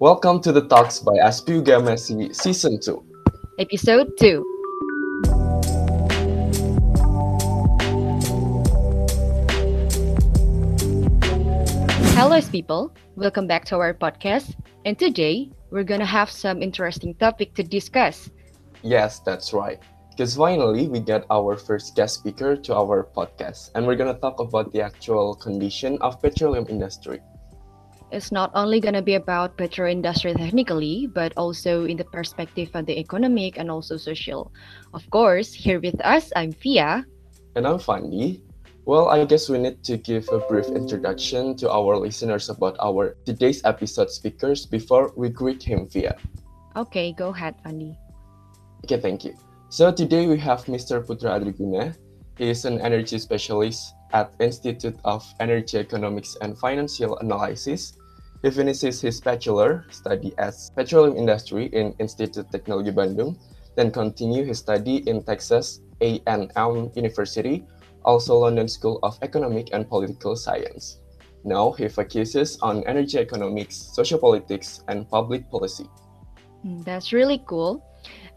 Welcome to the Talks by Aspu Gamesi Season 2. Episode 2. Hello, people. Welcome back to our podcast. And today, we're gonna have some interesting topic to discuss. Yes, that's right. Because finally, we get our first guest speaker to our podcast, and we're gonna talk about the actual condition of petroleum industry. It's not only gonna be about petrol industry technically, but also in the perspective of the economic and also social. Of course, here with us, I'm Fia. And I'm Fandi. Well, I guess we need to give a brief introduction to our listeners about our today's episode speakers before we greet him via. Okay, go ahead, Fandi. Okay, thank you. So today we have Mr. Putra Adhiguna. He is an energy specialist at Institute of Energy Economics and Financial Analysis. He finishes his bachelor study as petroleum industry in Institute Technology Bandung, then continue his study in Texas A&M University, also London School of Economic and Political Science. Now he focuses on energy economics, social politics, and public policy. Hmm, that's really cool.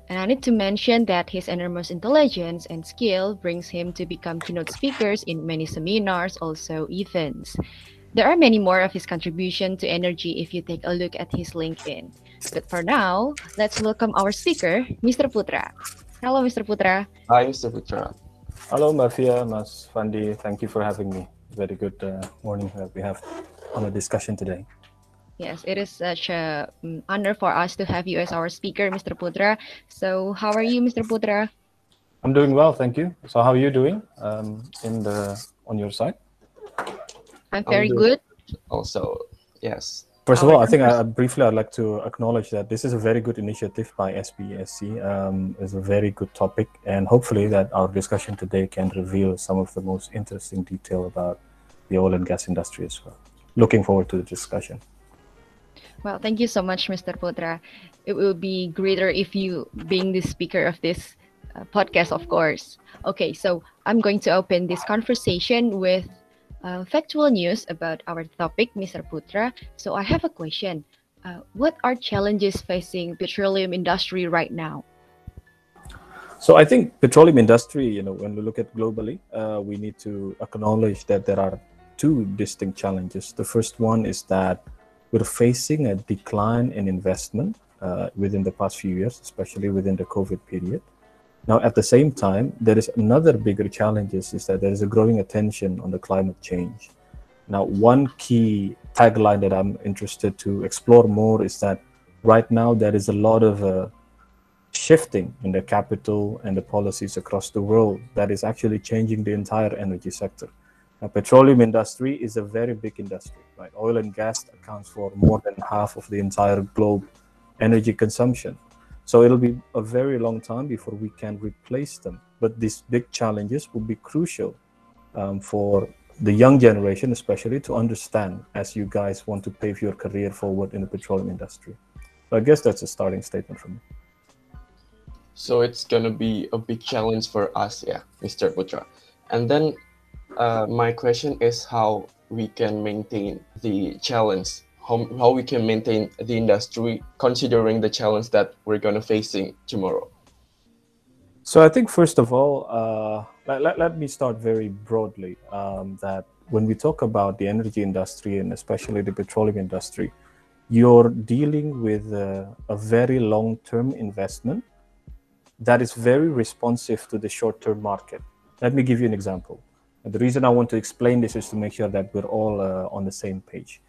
And I need to mention that his enormous intelligence and skill brings him to become keynote speakers in many seminars, also events. There are many more of his contribution to energy if you take a look at his LinkedIn. But for now, let's welcome our speaker, Mr. Putra. Hello, Mr. Putra. Hi, Mr. Putra. Hello, Mafia, Mas Fandi. Thank you for having me. Very good uh, morning that we have on the discussion today. Yes, it is such a um, honor for us to have you as our speaker, Mr. Putra. So, how are you, Mr. Putra? I'm doing well, thank you. So, how are you doing um, in the on your side? I'm very I'm good. Also, yes. First of all, I think I, briefly I'd like to acknowledge that this is a very good initiative by SPESC. Um, it's a very good topic, and hopefully that our discussion today can reveal some of the most interesting detail about the oil and gas industry as well. Looking forward to the discussion. Well, thank you so much, Mr. Putra. It will be greater if you being the speaker of this uh, podcast, of course. Okay, so I'm going to open this conversation with uh, factual news about our topic, Mr. Putra. So I have a question. Uh, what are challenges facing petroleum industry right now? So I think petroleum industry, you know, when we look at globally, uh, we need to acknowledge that there are two distinct challenges. The first one is that we're facing a decline in investment uh, within the past few years, especially within the COVID period. Now, at the same time, there is another bigger challenge is, that there is a growing attention on the climate change. Now, one key tagline that I'm interested to explore more is that right now there is a lot of uh, shifting in the capital and the policies across the world that is actually changing the entire energy sector. Now, petroleum industry is a very big industry, right? Oil and gas accounts for more than half of the entire globe energy consumption. So it'll be a very long time before we can replace them. But these big challenges will be crucial um, for the young generation, especially, to understand as you guys want to pave your career forward in the petroleum industry. So I guess that's a starting statement for me. So it's going to be a big challenge for us, yeah, Mr. Putra. And then uh, my question is how we can maintain the challenge how, how we can maintain the industry considering the challenge that we're going to facing tomorrow. So i think first of all uh, let, let, let, me start very broadly um, that when we talk about the energy industry and especially the petroleum industry you're dealing with a, very long-term investment that is very responsive to the short-term market. Let me give you an example. The reason i want to explain this is to make sure that we're all uh, on the same page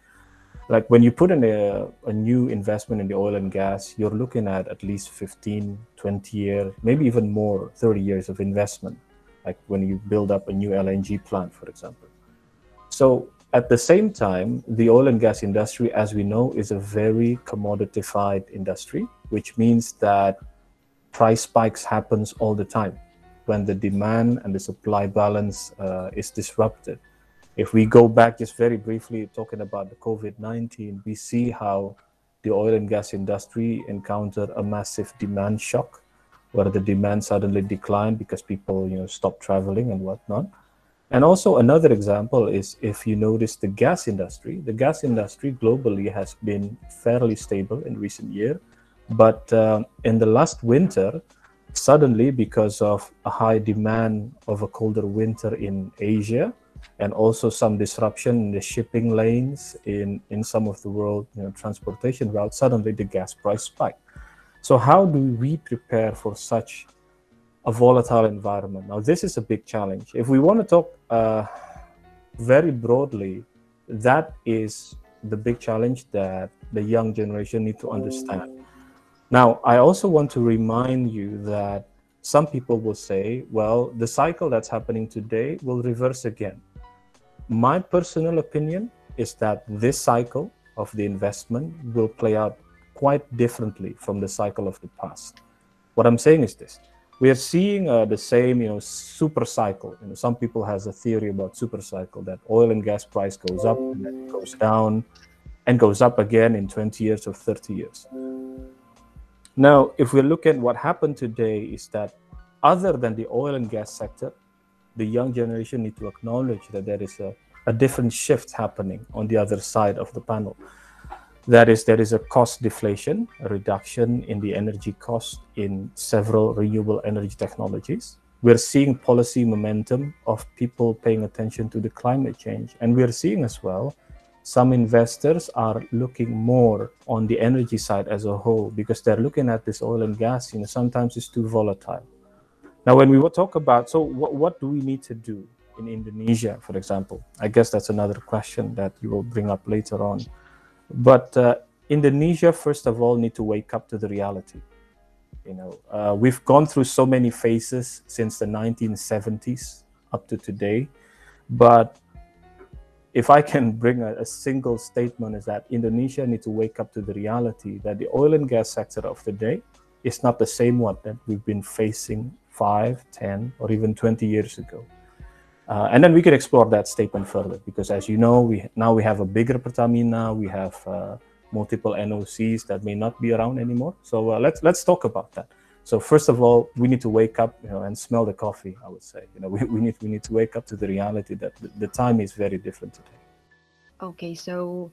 like when you put in a, a new investment in the oil and gas you're looking at at least 15 20 years maybe even more 30 years of investment. Like when you build up a new lng plant for example. So at the same time the oil and gas industry as we know is a very commoditified industry which means that price spikes happens all the time when the demand and the supply balance uh, is disrupted if we go back just very briefly talking about the COVID-19, we see how the oil and gas industry encountered a massive demand shock where the demand suddenly declined because people you know stopped traveling and whatnot. And also another example is if you notice the gas industry, the gas industry globally has been fairly stable in recent year, but uh, in the last winter, suddenly because of a high demand of a colder winter in Asia, and also some disruption in the shipping lanes in, in some of the world you know, transportation routes, suddenly the gas price spiked. So how do we prepare for such a volatile environment? Now, this is a big challenge. If we want to talk uh, very broadly, that is the big challenge that the young generation need to understand. Now, I also want to remind you that some people will say, well, the cycle that's happening today will reverse again. My personal opinion is that this cycle of the investment will play out quite differently from the cycle of the past. What I'm saying is this: we are seeing uh, the same, you know, super cycle. You know, some people has a theory about super cycle that oil and gas price goes up and then goes down, and goes up again in 20 years or 30 years. Now, if we look at what happened today, is that other than the oil and gas sector, the young generation need to acknowledge that there is a, a different shift happening on the other side of the panel. That is, there is a cost deflation, a reduction in the energy cost in several renewable energy technologies. We're seeing policy momentum of people paying attention to the climate change. And we're seeing as well some investors are looking more on the energy side as a whole because they're looking at this oil and gas, you know, sometimes it's too volatile now, when we talk about, so what, what do we need to do in Indonesia, for example? I guess that's another question that you will bring up later on. But uh, Indonesia, first of all, need to wake up to the reality. You know, uh, we've gone through so many phases since the 1970s up to today, but if I can bring a, a, single statement is that Indonesia need to wake up to the reality that the oil and gas sector of the day is not the same one that we've been facing five, 10, or even 20 years ago. Uh, and then we could explore that statement further because, as you know, we now we have a bigger Pertamina, we have uh, multiple NOCs that may not be around anymore. So uh, let's let's talk about that. So first of all, we need to wake up, you know, and smell the coffee. I would say, you know, we, we need we need to wake up to the reality that the, the time is very different today. Okay, so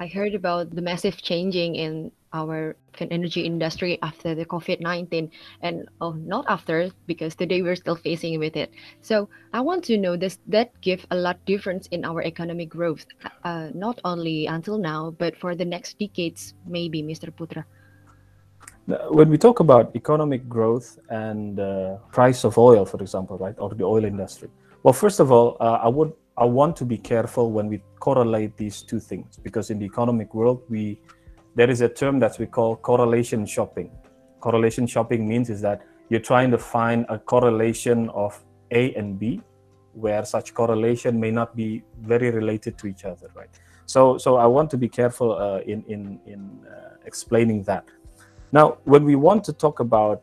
I heard about the massive changing in our energy industry after the COVID-19 and oh, not after because today we're still facing with it. So I want to know this that give a lot difference in our economic growth, uh, not only until now, but for the next decades, maybe, Mr. Putra? When we talk about economic growth and uh, price of oil, for example, right, or the oil industry, well, first of all, uh, I would I want to be careful when we correlate these two things because in the economic world we there is a term that we call correlation shopping. Correlation shopping means is that you're trying to find a correlation of A and B, where such correlation may not be very related to each other, right? So, so I want to be careful uh, in in in uh, explaining that. Now, when we want to talk about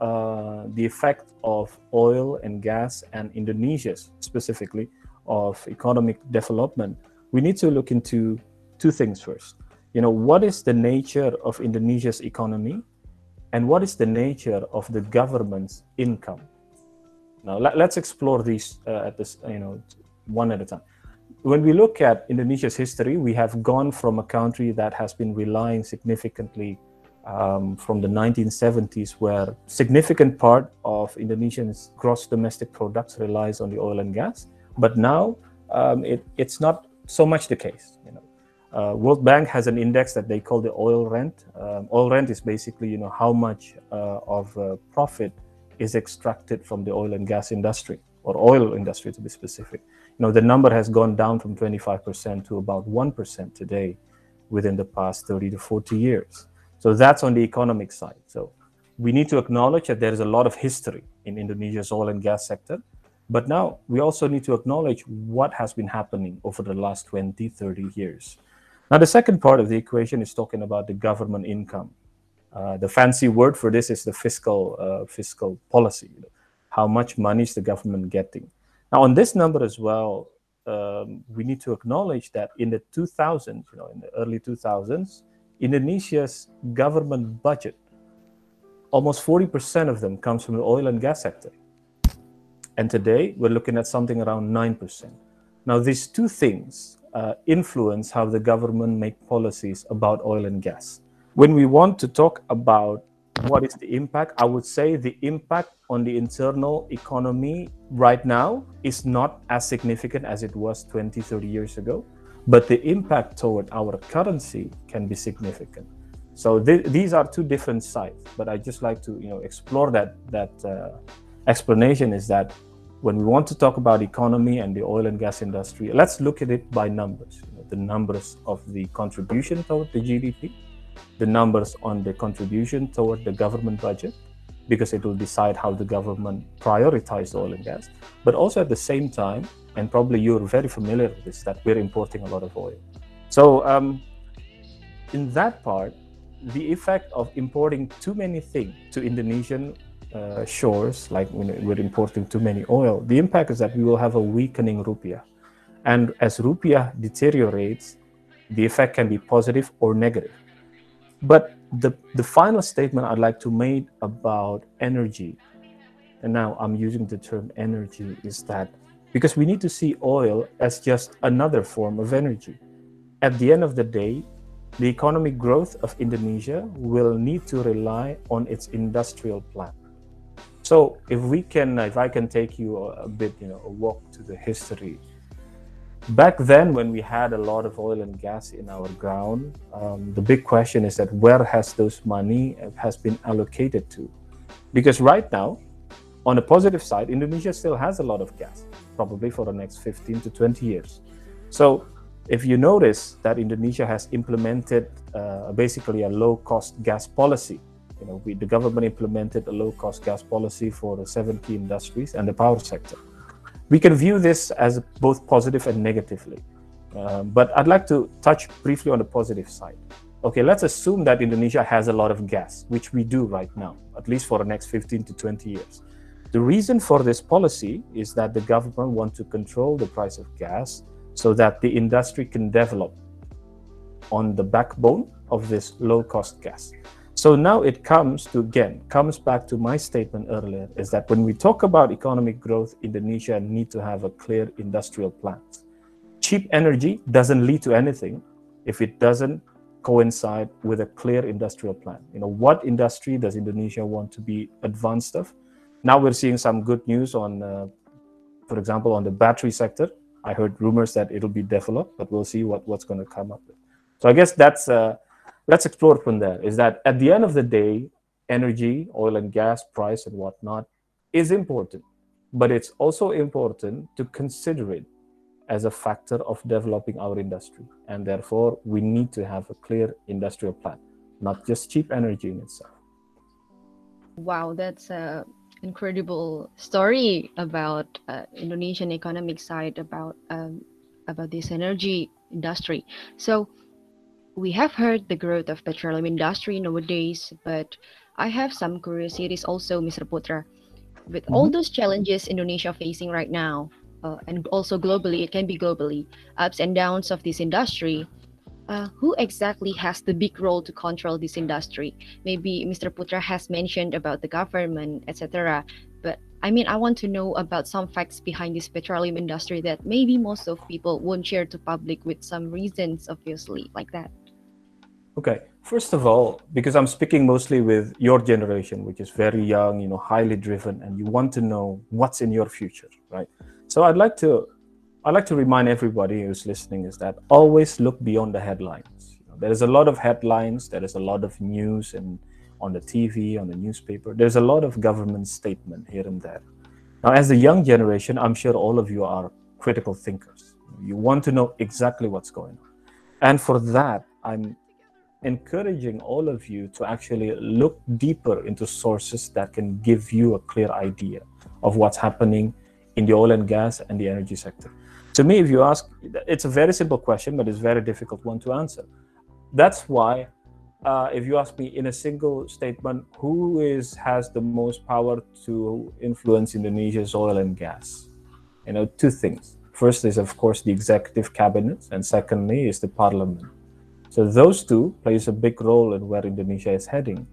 uh, the effect of oil and gas and Indonesia specifically of economic development, we need to look into two things first you know, what is the nature of Indonesia's economy and what is the nature of the government's income? Now, let, us explore these uh, at this, you know, one at a time. When we look at Indonesia's history, we have gone from a country that has been relying significantly um, from the 1970s, where significant part of Indonesia's gross domestic products relies on the oil and gas. But now um, it, it's not so much the case. You know, uh, World Bank has an index that they call the oil rent. Um, oil rent is basically, you know, how much uh, of uh, profit is extracted from the oil and gas industry, or oil industry to be specific. You know, the number has gone down from 25% to about 1% today within the past 30 to 40 years. So that's on the economic side. So we need to acknowledge that there is a lot of history in Indonesia's oil and gas sector. But now we also need to acknowledge what has been happening over the last 20, 30 years. Now, the second part of the equation is talking about the government income. Uh, the fancy word for this is the fiscal uh, fiscal policy. How much money is the government getting? Now, on this number as well, um, we need to acknowledge that in the 2000s, you know, in the early 2000s, Indonesia's government budget, almost 40% of them comes from the oil and gas sector. And today we're looking at something around 9%. Now, these two things uh, influence how the government make policies about oil and gas. When we want to talk about what is the impact, I would say the impact on the internal economy right now is not as significant as it was 20, 30 years ago, but the impact toward our currency can be significant. So th- these are two different sides, but I just like to you know explore that that uh, explanation is that when we want to talk about economy and the oil and gas industry, let's look at it by numbers. You know, the numbers of the contribution toward the GDP, the numbers on the contribution toward the government budget, because it will decide how the government prioritizes oil and gas. But also at the same time, and probably you're very familiar with this, that we're importing a lot of oil. So um, in that part, the effect of importing too many things to Indonesian uh, shores, like we're importing too many oil, the impact is that we will have a weakening rupiah. And as rupiah deteriorates, the effect can be positive or negative. But the, the final statement I'd like to make about energy, and now I'm using the term energy, is that because we need to see oil as just another form of energy. At the end of the day, the economic growth of Indonesia will need to rely on its industrial plan. So if we can, if I can take you a, bit, you know, a walk to the history. Back then when we had a lot of oil and gas in our ground um, the big question is that where has those money has been allocated to? Because right now on the positive side indonesia still has a lot of gas probably for the next 15 to 20 years. So if you notice that indonesia has implemented uh, basically a low cost gas policy you know we, the government implemented a low cost gas policy for the seven key industries and the power sector we can view this as both positive and negatively. Um, but I'd like to touch briefly on the positive side. Okay, let's assume that Indonesia has a lot of gas, which we do right now, at least for the next 15 to 20 years. The reason for this policy is that the government wants to control the price of gas so that the industry can develop on the backbone of this low cost gas. So now it comes to again comes back to my statement earlier is that when we talk about economic growth, Indonesia need to have a clear industrial plan. Cheap energy doesn't lead to anything if it doesn't coincide with a clear industrial plan. You know, what industry does Indonesia want to be advanced of? Now we're seeing some good news on, uh, for example, on the battery sector. I heard rumors that it'll be developed, but we'll see what, what's going to come up with. So I guess that's uh, let's explore from there. Is that at the end of the day energy oil and gas price and whatnot is important but it's also important to consider it as a factor of developing our industry. And therefore we need to have a clear industrial plan not just cheap energy in itself. Wow that's a incredible story about uh, indonesian economic side about um, about this energy industry. So we have heard the growth of petroleum industry nowadays, but I have some curiosities also, Mr. Putra. With mm-hmm. all those challenges Indonesia facing right now, uh, and also globally, it can be globally, ups and downs of this industry, uh, who exactly has the big role to control this industry? Maybe Mr. Putra has mentioned about the government, etc. But I mean, I want to know about some facts behind this petroleum industry that maybe most of people won't share to public with some reasons, obviously, like that. Okay, first of all, because I'm speaking mostly with your generation, which is very young, you know, highly driven, and you want to know what's in your future, right? So I'd like to, I'd like to remind everybody who's listening is that always look beyond the headlines. You know, there is a lot of headlines, there is a lot of news, and on the TV, on the newspaper, there's a lot of government statement here and there. Now, as a young generation, I'm sure all of you are critical thinkers. You want to know exactly what's going on, and for that, I'm encouraging all of you to actually look deeper into sources that can give you a clear idea of what's happening in the oil and gas and the energy sector. To me, if you ask, it's a very simple question, but it's a very difficult one to answer. That's why, uh, if you ask me in a single statement, who is has the most power to influence Indonesia's oil and gas? You know, two things. First is, of course, the executive cabinet, and secondly is the parliament. So those two plays a big role in where Indonesia is heading.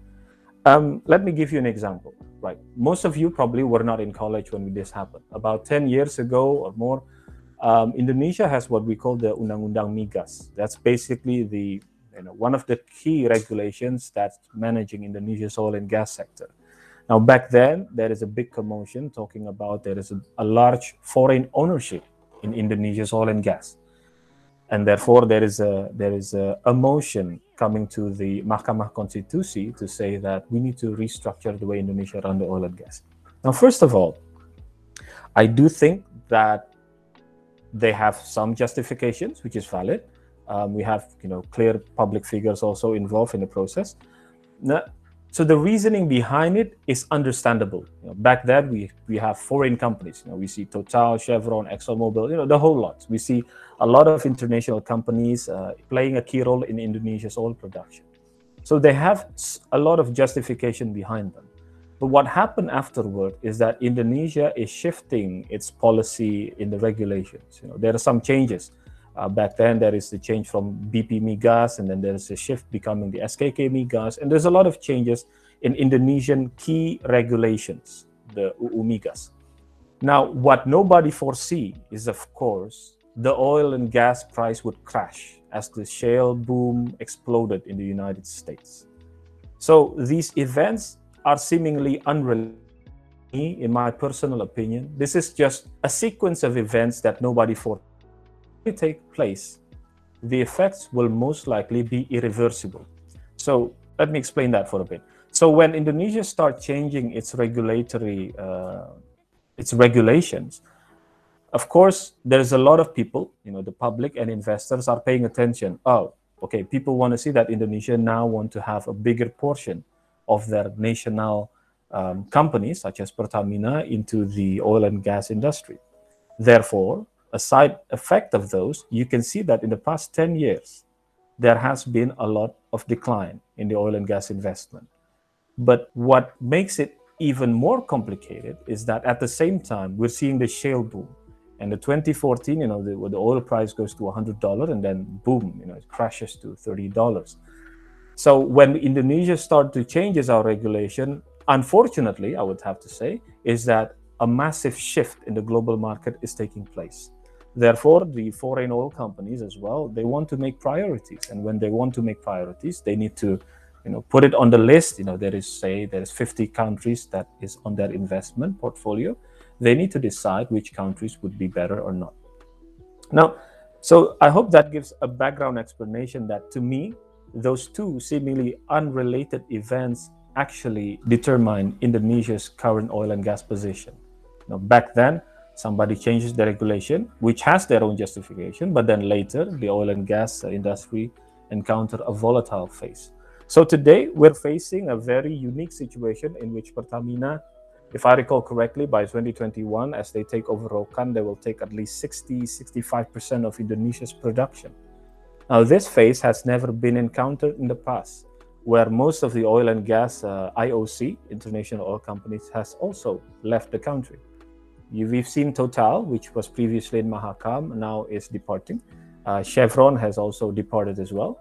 Um, let me give you an example. Right, most of you probably were not in college when this happened. About 10 years ago or more, um, Indonesia has what we call the Undang-Undang Migas. That's basically the you know one of the key regulations that's managing Indonesia's oil and gas sector. Now, back then, there is a big commotion talking about there is a, a large foreign ownership in Indonesia's oil and gas and therefore there is a there is a, a, motion coming to the Mahkamah Konstitusi to say that we need to restructure the way Indonesia run the oil and gas. Now, first of all, I do think that they have some justifications, which is valid. Um, we have you know clear public figures also involved in the process. Now, so the reasoning behind it is understandable. You know, back then, we we have foreign companies. You know, we see Total, Chevron, ExxonMobil. You know, the whole lot. We see a lot of international companies uh, playing a key role in Indonesia's oil production. So they have a lot of justification behind them. But what happened afterward is that Indonesia is shifting its policy in the regulations. You know, there are some changes. Uh, back then, there is the change from BP Migas, and then there is a shift becoming the SKK Migas, and there's a lot of changes in Indonesian key regulations, the UU Migas. Now, what nobody foresee is, of course, the oil and gas price would crash as the shale boom exploded in the United States. So these events are seemingly unrelated. In my personal opinion, this is just a sequence of events that nobody foresaw take place. The effects will most likely be irreversible. So let me explain that for a bit. So when Indonesia start changing its regulatory, uh, its regulations, of course, there's a lot of people, you know, the public and investors are paying attention. Oh, okay, people want to see that Indonesia now want to have a bigger portion of their national um, companies, such as Pertamina, into the oil and gas industry. Therefore, a side effect of those, you can see that in the past 10 years, there has been a lot of decline in the oil and gas investment. But what makes it even more complicated is that at the same time, we're seeing the shale boom. And the 2014, you know, the, the oil price goes to $100 and then boom, you know, it crashes to $30. So when Indonesia started to changes our regulation, unfortunately, I would have to say, is that a massive shift in the global market is taking place. Therefore, the foreign oil companies as well, they want to make priorities. And when they want to make priorities, they need to, you know, put it on the list. You know, there is, say, there is 50 countries that is on their investment portfolio they need to decide which countries would be better or not. Now, so I hope that gives a background explanation that to me, those two seemingly unrelated events actually determine Indonesia's current oil and gas position. Now, back then, somebody changes the regulation, which has their own justification, but then later the oil and gas industry encounter a volatile phase. So today we're facing a very unique situation in which Pertamina if I recall correctly, by 2021, as they take over Rokan, they will take at least 60 65% of Indonesia's production. Now, this phase has never been encountered in the past, where most of the oil and gas uh, IOC, international oil companies, has also left the country. We've seen Total, which was previously in Mahakam, now is departing. Uh, Chevron has also departed as well.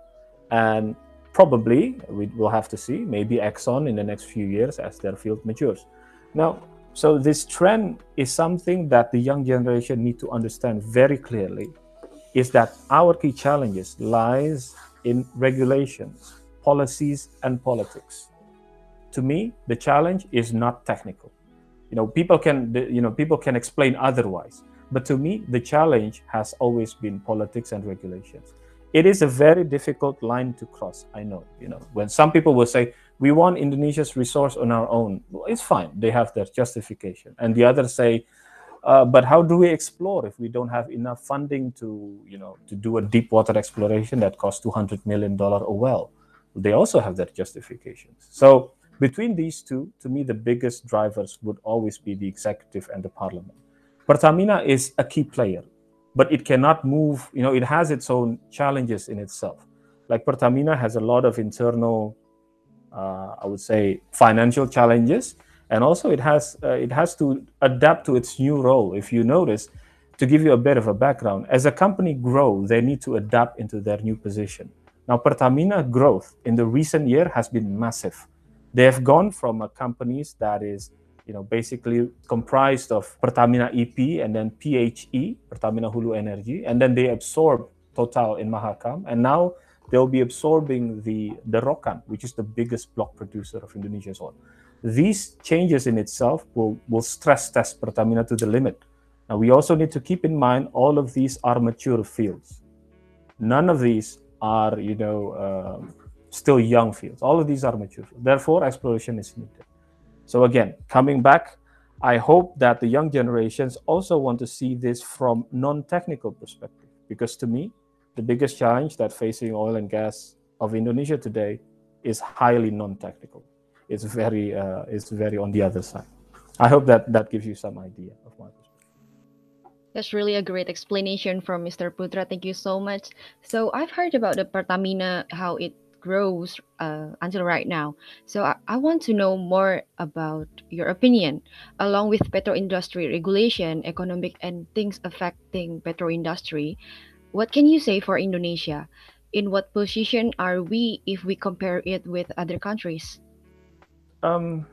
And probably, we will have to see, maybe Exxon in the next few years as their field matures. Now, so this trend is something that the young generation need to understand very clearly is that our key challenges lies in regulations, policies and politics. To me, the challenge is not technical. You know, people can you know, people can explain otherwise, but to me the challenge has always been politics and regulations. It is a very difficult line to cross, I know, you know. When some people will say we want Indonesia's resource on our own. Well, it's fine. They have their justification. And the others say, uh, but how do we explore if we don't have enough funding to, you know, to do a deep water exploration that costs 200 million dollar a well? They also have their justifications. So between these two, to me, the biggest drivers would always be the executive and the parliament. Pertamina is a key player, but it cannot move. You know, it has its own challenges in itself. Like Pertamina has a lot of internal uh, I would say, financial challenges, and also it has uh, it has to adapt to its new role. If you notice, to give you a bit of a background, as a company grow, they need to adapt into their new position. Now, Pertamina growth in the recent year has been massive. They have gone from a companies that is you know basically comprised of Pertamina EP and then PHE, Pertamina Hulu Energy, and then they absorb Total in Mahakam, and now they'll be absorbing the the Rokan, which is the biggest block producer of Indonesia's oil. These changes in itself will, will stress test Pertamina to the limit. Now, we also need to keep in mind all of these are mature fields. None of these are, you know, um, still young fields. All of these are mature. Therefore, exploration is needed. So again, coming back, I hope that the young generations also want to see this from non-technical perspective. Because to me, the biggest challenge that facing oil and gas of Indonesia today is highly non-technical it's very uh, it's very on the other side. I hope that that gives you some idea of my perspective. That's really a great explanation from Mr. Putra. Thank you so much. So I've heard about the Pertamina, how it grows uh, until right now. So I, I want to know more about your opinion, along with petro industry regulation, economic and things affecting petro industry. What can you say for Indonesia? In what position are we if we compare it with other countries? Um,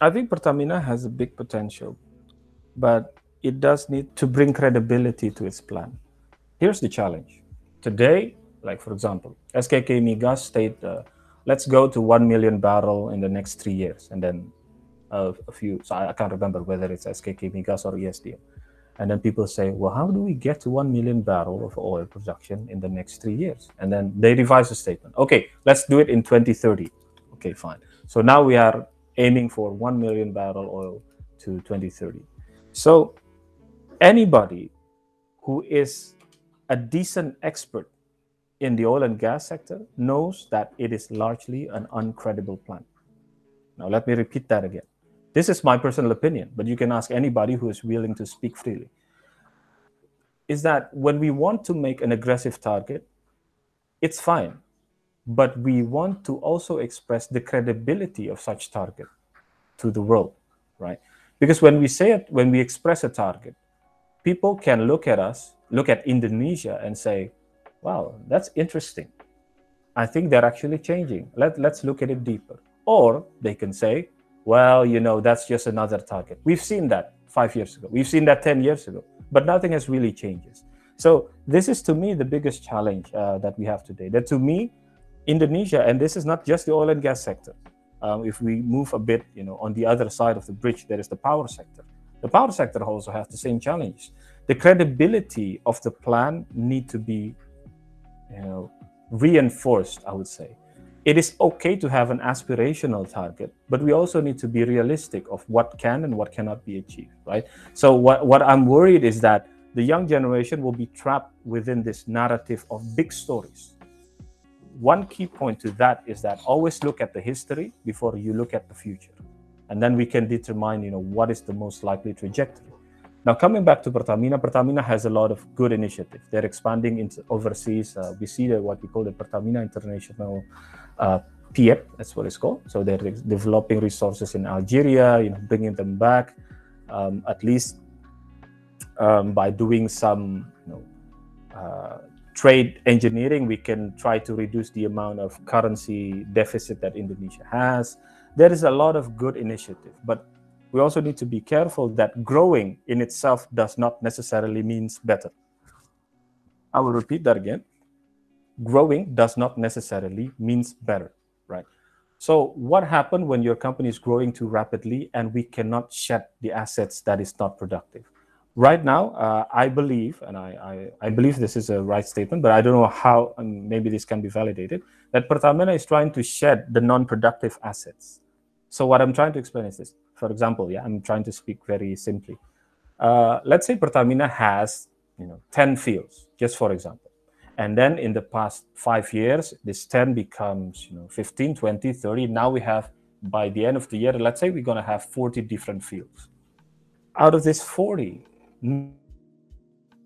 I think Pertamina has a big potential, but it does need to bring credibility to its plan. Here's the challenge. Today, like for example, SKK Migas state, uh, let's go to 1 million barrel in the next three years. And then uh, a few, so I, I, can't remember whether it's SKK Migas or ESDM. And then people say, well, how do we get to 1 million barrel of oil production in the next three years? And then they revise the statement. Okay, let's do it in 2030. Okay, fine. So now we are aiming for 1 million barrel oil to 2030. So anybody who is a decent expert in the oil and gas sector knows that it is largely an uncredible plan. Now, let me repeat that again. This is my personal opinion, but you can ask anybody who is willing to speak freely. Is that when we want to make an aggressive target, it's fine but we want to also express the credibility of such target to the world right because when we say it when we express a target people can look at us look at indonesia and say wow that's interesting. I think they're actually changing. Let, let's look at it deeper. Or they can say well you know that's just another target. We've seen that five years ago. We've seen that 10 years ago. But nothing has really changed so this is to me the biggest challenge uh, that we have today. That to me Indonesia, and this is not just the oil and gas sector. Um, if we move a bit, you know, on the other side of the bridge, there is the power sector. The power sector also has the same challenge. The credibility of the plan need to be, know, reinforced. I would say, it is okay to have an aspirational target, but we also need to be realistic of what can and what cannot be achieved. Right. So what what I'm worried is that the young generation will be trapped within this narrative of big stories one key point to that is that always look at the history before you look at the future and then we can determine you know what is the most likely trajectory now coming back to pertamina pertamina has a lot of good initiatives they're expanding into overseas uh, we see the, what we call the pertamina international uh, that's what it's called. So they're developing resources in Algeria, you know, bringing them back, um, at least um, by doing some, you know, uh, trade engineering, we can try to reduce the amount of currency deficit that Indonesia has. There is a lot of good initiative, but we also need to be careful that growing in itself does not necessarily means better. I will repeat that again. Growing does not necessarily means better, right? So what happened when your company is growing too rapidly and we cannot shed the assets that is not productive? right now, uh, I believe, and I, I, I, believe this is a right statement, but I don't know how, and maybe this can be validated, that Pertamina is trying to shed the non-productive assets. So what I'm trying to explain is this. For example, yeah, I'm trying to speak very simply. Uh, let's say Pertamina has, you know, 10 fields, just for example. And then in the past five years, this 10 becomes, you know, 15, 20, 30. Now we have, by the end of the year, let's say we're going to have 40 different fields. Out of this 40,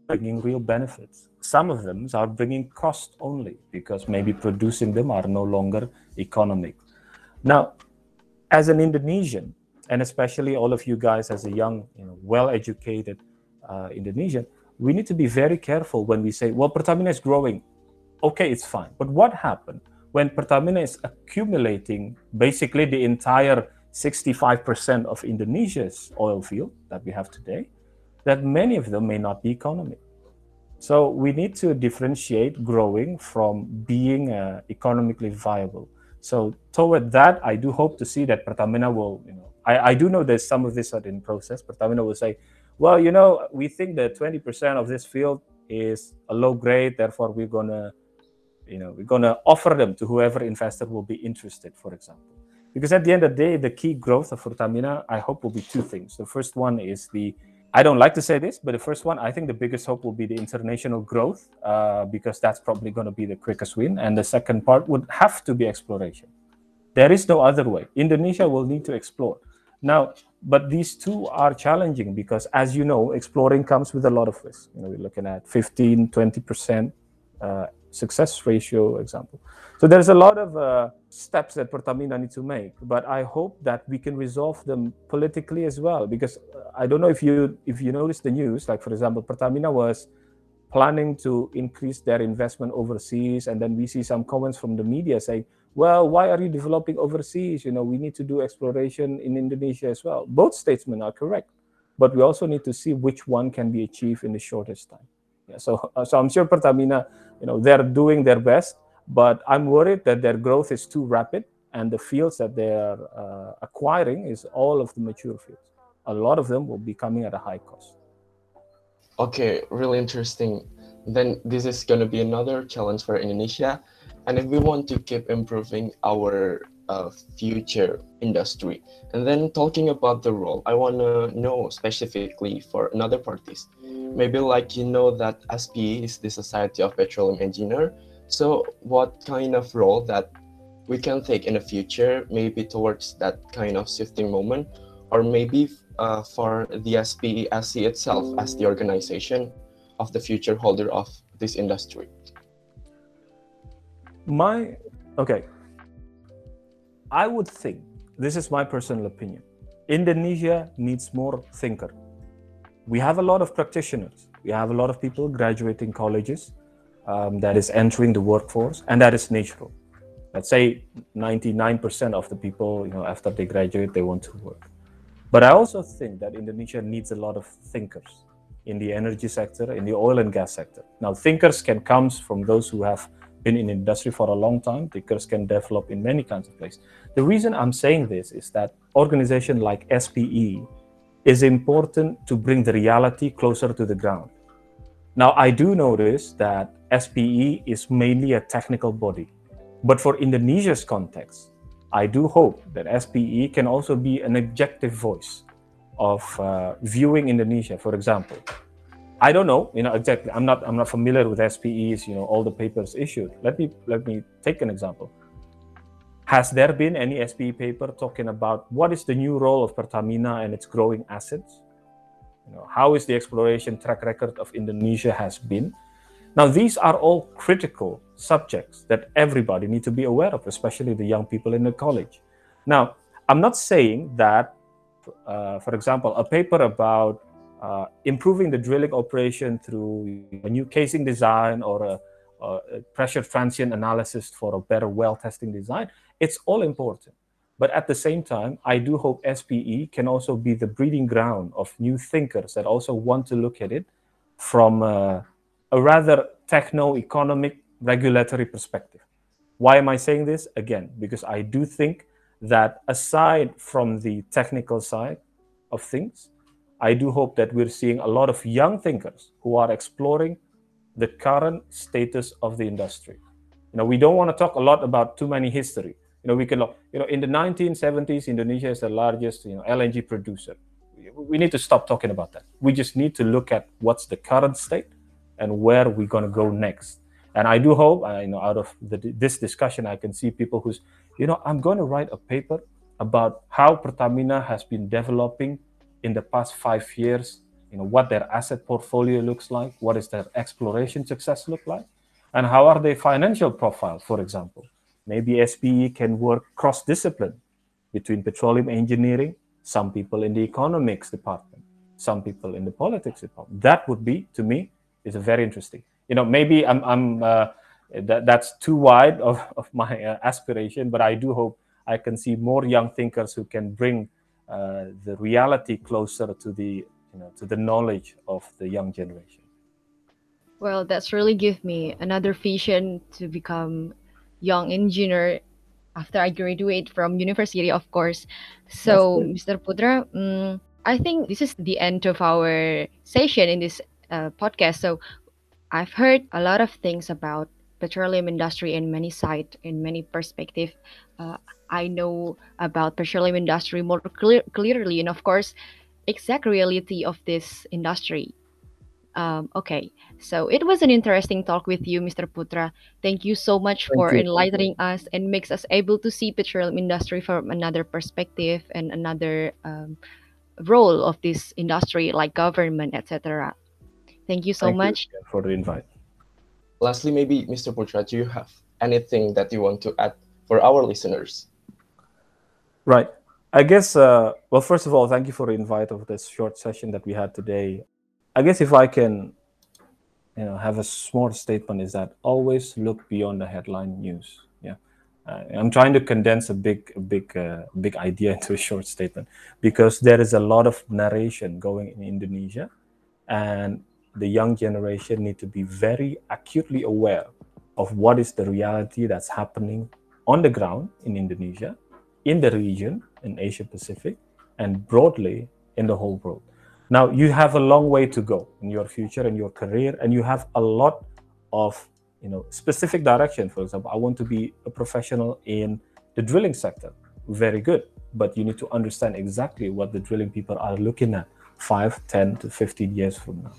bringing real benefits. Some of them are bringing cost only because maybe producing them are no longer economic. Now, as an Indonesian, and especially all of you guys as a young, you know, well-educated uh, Indonesian, we need to be very careful when we say, well, Pertamina is growing. Okay, it's fine. But what happened when Pertamina is accumulating basically the entire 65% of Indonesia's oil field that we have today, that many of them may not be economic. So we need to differentiate growing from being uh, economically viable. So toward that, I do hope to see that Pertamina will, you know, I, I do know that some of this are in process. but Pertamina will say, well, you know, we think that 20% of this field is a low grade, therefore we're gonna, you know, we're gonna offer them to whoever investor will be interested, for example. Because at the end of the day, the key growth of Pertamina, I hope, will be two things. The first one is the I don't like to say this, but the first one, I think the biggest hope will be the international growth uh, because that's probably going to be the quickest win. And the second part would have to be exploration. There is no other way. Indonesia will need to explore. Now, but these two are challenging because, as you know, exploring comes with a lot of risk. You know, we're looking at 15, 20% uh, success ratio example. So there's a lot of uh, steps that Pertamina need to make, but I hope that we can resolve them politically as well. Because uh, I don't know if you if you notice the news, like for example, Pertamina was planning to increase their investment overseas, and then we see some comments from the media saying, "Well, why are you developing overseas? You know, we need to do exploration in Indonesia as well." Both statements are correct, but we also need to see which one can be achieved in the shortest time. Yeah, so uh, so I'm sure Pertamina, you know, they're doing their best but I'm worried that their growth is too rapid and the fields that they are uh, acquiring is all of the mature fields. A lot of them will be coming at a high cost. Okay, really interesting. Then this is going to be another challenge for Indonesia. And if we want to keep improving our uh, future industry, and then talking about the role, I want to know specifically for another parties. Maybe like you know that SPE is the Society of Petroleum Engineer, so, what kind of role that we can take in the future, maybe towards that kind of shifting moment, or maybe uh, for the SPESC itself as the organization of the future holder of this industry? My, okay. I would think, this is my personal opinion, Indonesia needs more thinker. We have a lot of practitioners. We have a lot of people graduating colleges um, that is entering the workforce, and that is natural. Let's say 99% of the people, you know, after they graduate, they want to work. But I also think that Indonesia needs a lot of thinkers in the energy sector, in the oil and gas sector. Now, thinkers can come from those who have been in industry for a long time. Thinkers can develop in many kinds of places. The reason I'm saying this is that organization like SPE is important to bring the reality closer to the ground. Now, I do notice that SPE is mainly a technical body. But for Indonesia's context, I do hope that SPE can also be an objective voice of uh, viewing Indonesia, for example. I don't know, you know, exactly. I'm not, I'm not familiar with SPE's, you know, all the papers issued. Let me, let me take an example. Has there been any SPE paper talking about what is the new role of Pertamina and its growing assets? You know, how is the exploration track record of Indonesia has been? Now, these are all critical subjects that everybody need to be aware of, especially the young people in the college. Now, I'm not saying that, uh, for example, a paper about uh, improving the drilling operation through a new casing design or a, a pressure transient analysis for a better well testing design, it's all important. But at the same time, I do hope SPE can also be the breeding ground of new thinkers that also want to look at it from uh, a rather techno-economic regulatory perspective. Why am I saying this? Again, because I do think that aside from the technical side of things, I do hope that we're seeing a lot of young thinkers who are exploring the current status of the industry. You know, we don't want to talk a lot about too many history. You know, we can, you know, in the 1970s, Indonesia is the largest, you know, LNG producer. We need to stop talking about that. We just need to look at what's the current state and where we're going to go next. And I do hope, I you know, out of the, this discussion, I can see people who's, you know, I'm going to write a paper about how Pertamina has been developing in the past five years. You know, what their asset portfolio looks like, what is their exploration success look like, and how are their financial profile, for example. Maybe SPE can work cross-discipline between petroleum engineering, some people in the economics department, some people in the politics department. That would be, to me, is very interesting. You know, maybe I'm, I'm uh, that, that's too wide of, of my uh, aspiration, but I do hope I can see more young thinkers who can bring uh, the reality closer to the you know to the knowledge of the young generation. Well, that's really give me another vision to become young engineer after I graduate from university, of course. So, Mr. Putra, um, I think this is the end of our session in this uh, podcast. So, I've heard a lot of things about petroleum industry in many side in many perspective. Uh, I know about petroleum industry more clear, clearly, and of course, exact reality of this industry. Um, okay, so it was an interesting talk with you, Mr. Putra. Thank you so much Thank for you. enlightening us and makes us able to see petroleum industry from another perspective and another um, role of this industry, like government, etc. Thank you so Thank you much. again for the invite. Lastly, maybe Mr. Putra, do you have anything that you want to add for our listeners? Right. I guess, uh, well, first of all, thank you for the invite of this short session that we had today. I guess if I can, you know, have a small statement is that always look beyond the headline news. Yeah. Uh, I'm trying to condense a big, big, uh, big idea into a short statement because there is a lot of narration going in Indonesia and the young generation need to be very acutely aware of what is the reality that's happening on the ground in Indonesia, in the region, in Asia Pacific, and broadly in the whole world. Now, you have a long way to go in your future and your career, and you have a lot of you know specific direction. For example, I want to be a professional in the drilling sector. Very good, but you need to understand exactly what the drilling people are looking at 5, 10 to 15 years from now.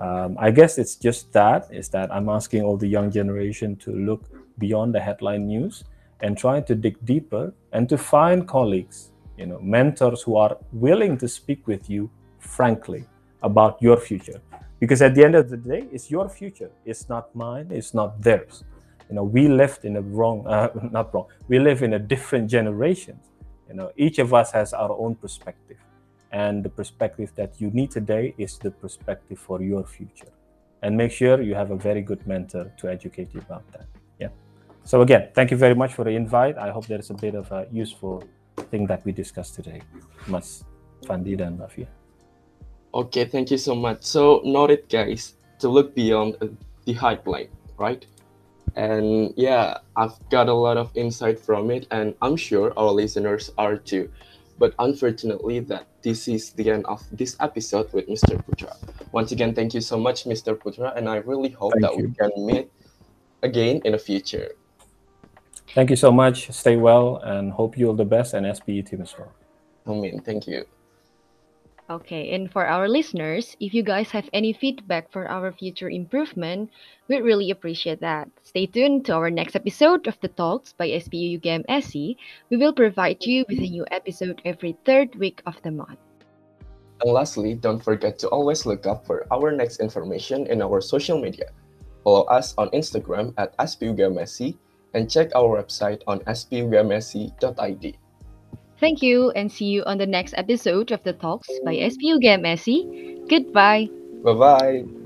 Um, I guess it's just that is that I'm asking all the young generation to look beyond the headline news and try to dig deeper and to find colleagues, you know, mentors who are willing to speak with you frankly about your future. Because at the end of the day, it's your future. It's not mine. It's not theirs. You know, we lived in a wrong, uh, not wrong. We live in a different generation. You know, each of us has our own perspective and the perspective that you need today is the perspective for your future and make sure you have a very good mentor to educate you about that yeah so again thank you very much for the invite i hope there is a bit of a useful thing that we discussed today mas fandi dan Rafia. Okay, thank you so much. So not it, guys, to look beyond uh, the hype pipeline, right? And yeah, I've got a lot of insight from it, and I'm sure our listeners are too. But unfortunately, that this is the end of this episode with Mr. Putra. Once again, thank you so much, Mr. Putra, and I really hope Thank that we can meet again in the future. thank you so much stay well and hope you all the best and spe team as well I mean, thank you. Okay, and for our listeners, if you guys have any feedback for our future improvement, we'd really appreciate that. Stay tuned to our next episode of the Talks by SPE UGM SC. We will provide you with a new episode every third week of the month. And lastly, don't forget to always look up for our next information in our social media. Follow us on Instagram at SPUGMSC and check our website on spugmsc.id. Thank you and see you on the next episode of the Talks by SPE UGM SC. Goodbye. Bye bye.